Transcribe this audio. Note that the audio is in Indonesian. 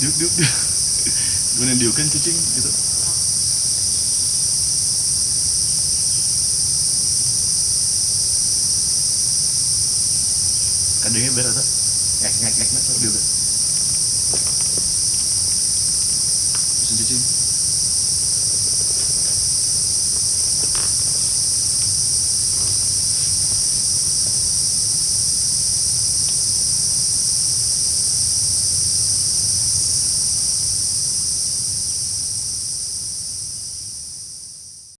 diuk diuk diuk gimana diukin cacing gitu. Kadangnya biar ada ngek ngek ngek ngek diuk mesin